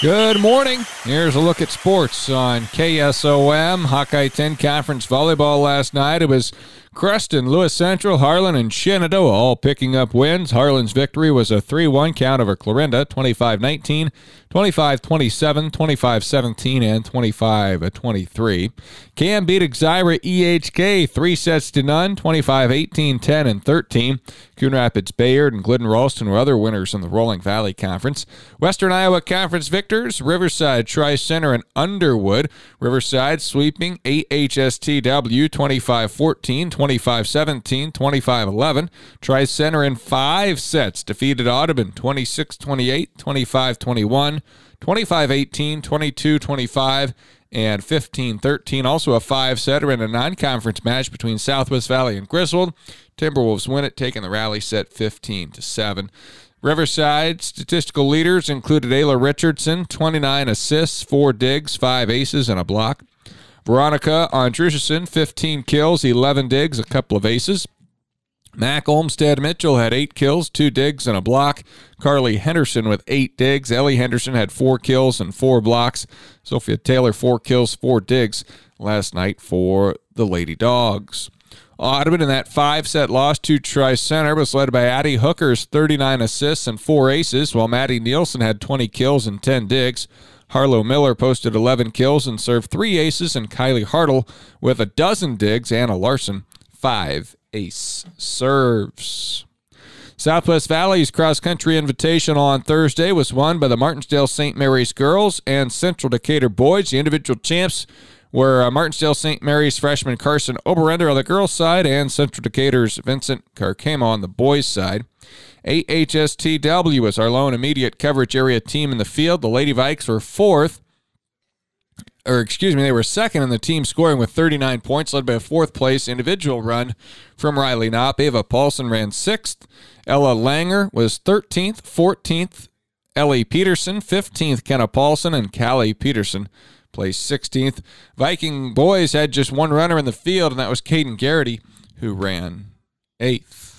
Good morning. Here's a look at sports on KSOM. Hawkeye 10 Conference Volleyball last night. It was Creston, Lewis Central, Harlan, and Shenandoah all picking up wins. Harlan's victory was a 3 1 count over Clarinda, 25 19, 25 27, 25 17, and 25 23. Cam beat Exira EHK three sets to none, 25 18, 10, and 13. Coon Rapids Bayard and Glidden Ralston were other winners in the Rolling Valley Conference. Western Iowa Conference victors Riverside, Tri Center, and Underwood. Riverside sweeping AHSTW 25 14, 25 17, 25 11. Tri Center in five sets defeated Audubon 26 28, 25 21, 25 18, 22 25 and 15 13. Also, a five setter in a non conference match between Southwest Valley and Griswold. Timberwolves win it, taking the rally set 15 to 7. Riverside statistical leaders included Ayla Richardson, 29 assists, 4 digs, 5 aces, and a block. Veronica Andrushison, 15 kills, 11 digs, a couple of aces. Mac Olmstead Mitchell had eight kills, two digs, and a block. Carly Henderson with eight digs. Ellie Henderson had four kills and four blocks. Sophia Taylor, four kills, four digs last night for the Lady Dogs. Audubon in that five set loss to Tri Center was led by Addie Hooker's 39 assists and four aces, while Maddie Nielsen had 20 kills and 10 digs. Harlow Miller posted 11 kills and served three aces, and Kylie Hartle with a dozen digs. Anna Larson, five ace serves. Southwest Valley's cross country Invitational on Thursday was won by the Martensdale St. Mary's girls and Central Decatur boys. The individual champs were uh, Martensdale St. Mary's freshman Carson Oberender on the girls' side and Central Decatur's Vincent Carcamo on the boys' side. AHSTW was our lone immediate coverage area team in the field. The Lady Vikes were fourth, or excuse me, they were second in the team scoring with 39 points, led by a fourth place individual run from Riley Knopp. Ava Paulson ran sixth. Ella Langer was 13th, 14th. Ellie Peterson, 15th. Kenna Paulson and Callie Peterson placed 16th. Viking boys had just one runner in the field, and that was Caden Garrity, who ran eighth.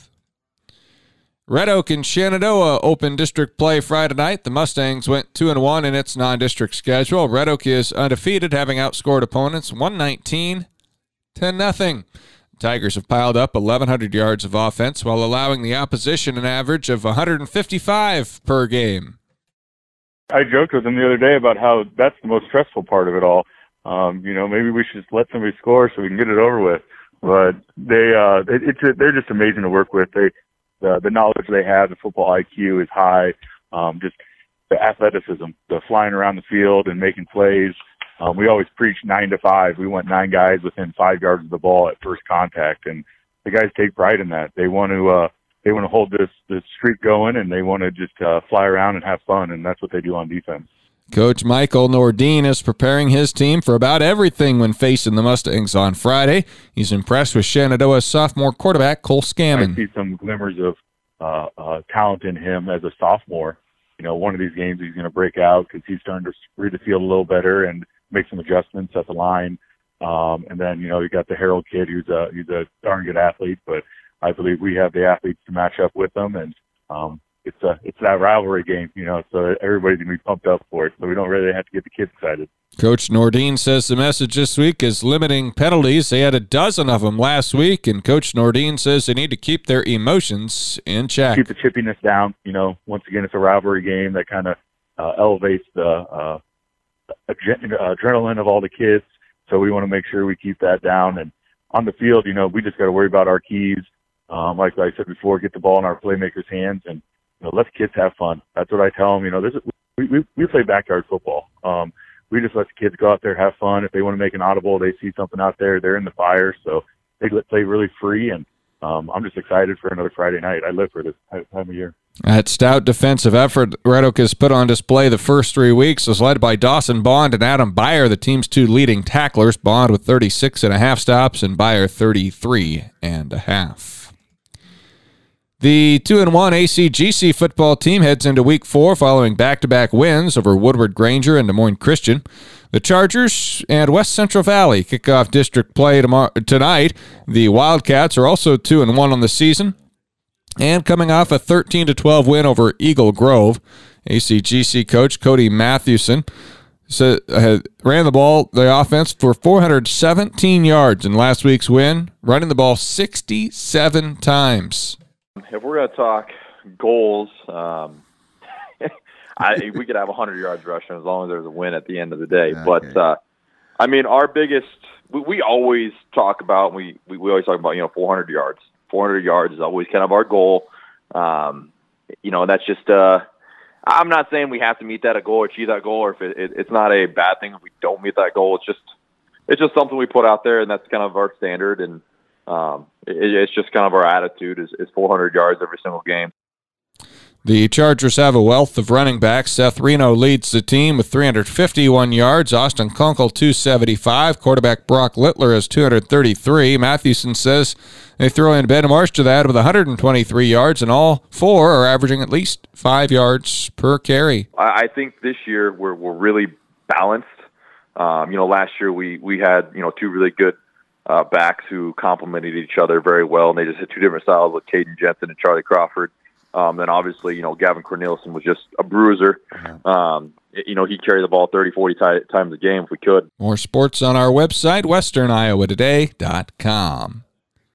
Red Oak and Shenandoah open district play Friday night. The Mustangs went 2 and 1 in its non-district schedule. Red Oak is undefeated having outscored opponents 119 10 nothing. Tigers have piled up 1100 yards of offense while allowing the opposition an average of 155 per game. I joked with them the other day about how that's the most stressful part of it all. Um, you know, maybe we should just let somebody score so we can get it over with. But they, uh, it, it's they're just amazing to work with. They the the knowledge they have, the football IQ is high. Um, just the athleticism, the flying around the field and making plays. Um, we always preach nine to five. We want nine guys within five yards of the ball at first contact, and the guys take pride in that. They want to uh, they want to hold this this streak going, and they want to just uh, fly around and have fun, and that's what they do on defense. Coach Michael Nordine is preparing his team for about everything when facing the Mustangs on Friday. He's impressed with Shenandoah's sophomore quarterback, Cole Scammon. I see some glimmers of uh, uh, talent in him as a sophomore. You know, one of these games he's going to break out because he's starting to read the field a little better and make some adjustments at the line. Um, and then, you know, you got the Harold kid who's a, he's a darn good athlete, but I believe we have the athletes to match up with them. And, um, it's a it's that rivalry game, you know. So everybody's gonna be pumped up for it. So we don't really have to get the kids excited. Coach Nordine says the message this week is limiting penalties. They had a dozen of them last week, and Coach Nordine says they need to keep their emotions in check. Keep the chippiness down. You know, once again, it's a rivalry game that kind of uh, elevates the uh, adrenaline of all the kids. So we want to make sure we keep that down. And on the field, you know, we just got to worry about our keys. Um, like I said before, get the ball in our playmakers' hands and you know, let the kids have fun. That's what I tell them. You know, this is, we, we, we play backyard football. Um, we just let the kids go out there, have fun. If they want to make an audible, they see something out there, they're in the fire. So they play really free. And um, I'm just excited for another Friday night. I live for this time of year. That stout defensive effort Red Oak has put on display the first three weeks was led by Dawson Bond and Adam Byer, the team's two leading tacklers. Bond with 36 and a half stops and Byer 33 and a half. The 2 and 1 ACGC football team heads into week 4 following back-to-back wins over Woodward Granger and Des Moines Christian. The Chargers and West Central Valley kick off district play tomorrow, tonight. The Wildcats are also 2 and 1 on the season. And coming off a 13 to 12 win over Eagle Grove, ACGC coach Cody Mathewson so, uh, ran the ball, the offense, for 417 yards in last week's win, running the ball 67 times. If we're going to talk goals, um, I, we could have 100 yards rushing as long as there's a win at the end of the day. Okay. But, uh, I mean, our biggest, we, we always talk about, we, we, we always talk about, you know, 400 yards. 400 yards is always kind of our goal. Um, you know, that's just, uh, I'm not saying we have to meet that a goal or achieve that goal, or if it, it, it's not a bad thing if we don't meet that goal. It's just it's just something we put out there, and that's kind of our standard, and um, it, it's just kind of our attitude is, is 400 yards every single game. The Chargers have a wealth of running backs. Seth Reno leads the team with 351 yards. Austin Kunkel 275. Quarterback Brock Littler has 233. Mathewson says they throw in Ben Marsh to that with 123 yards, and all four are averaging at least five yards per carry. I think this year we're we're really balanced. Um, you know, last year we we had you know two really good uh, backs who complemented each other very well, and they just had two different styles with Caden Jensen and Charlie Crawford. Um, and obviously, you know, Gavin Cornelison was just a bruiser. Um, you know, he'd carry the ball 30, 40 t- times a game if we could. More sports on our website, westerniowatoday.com.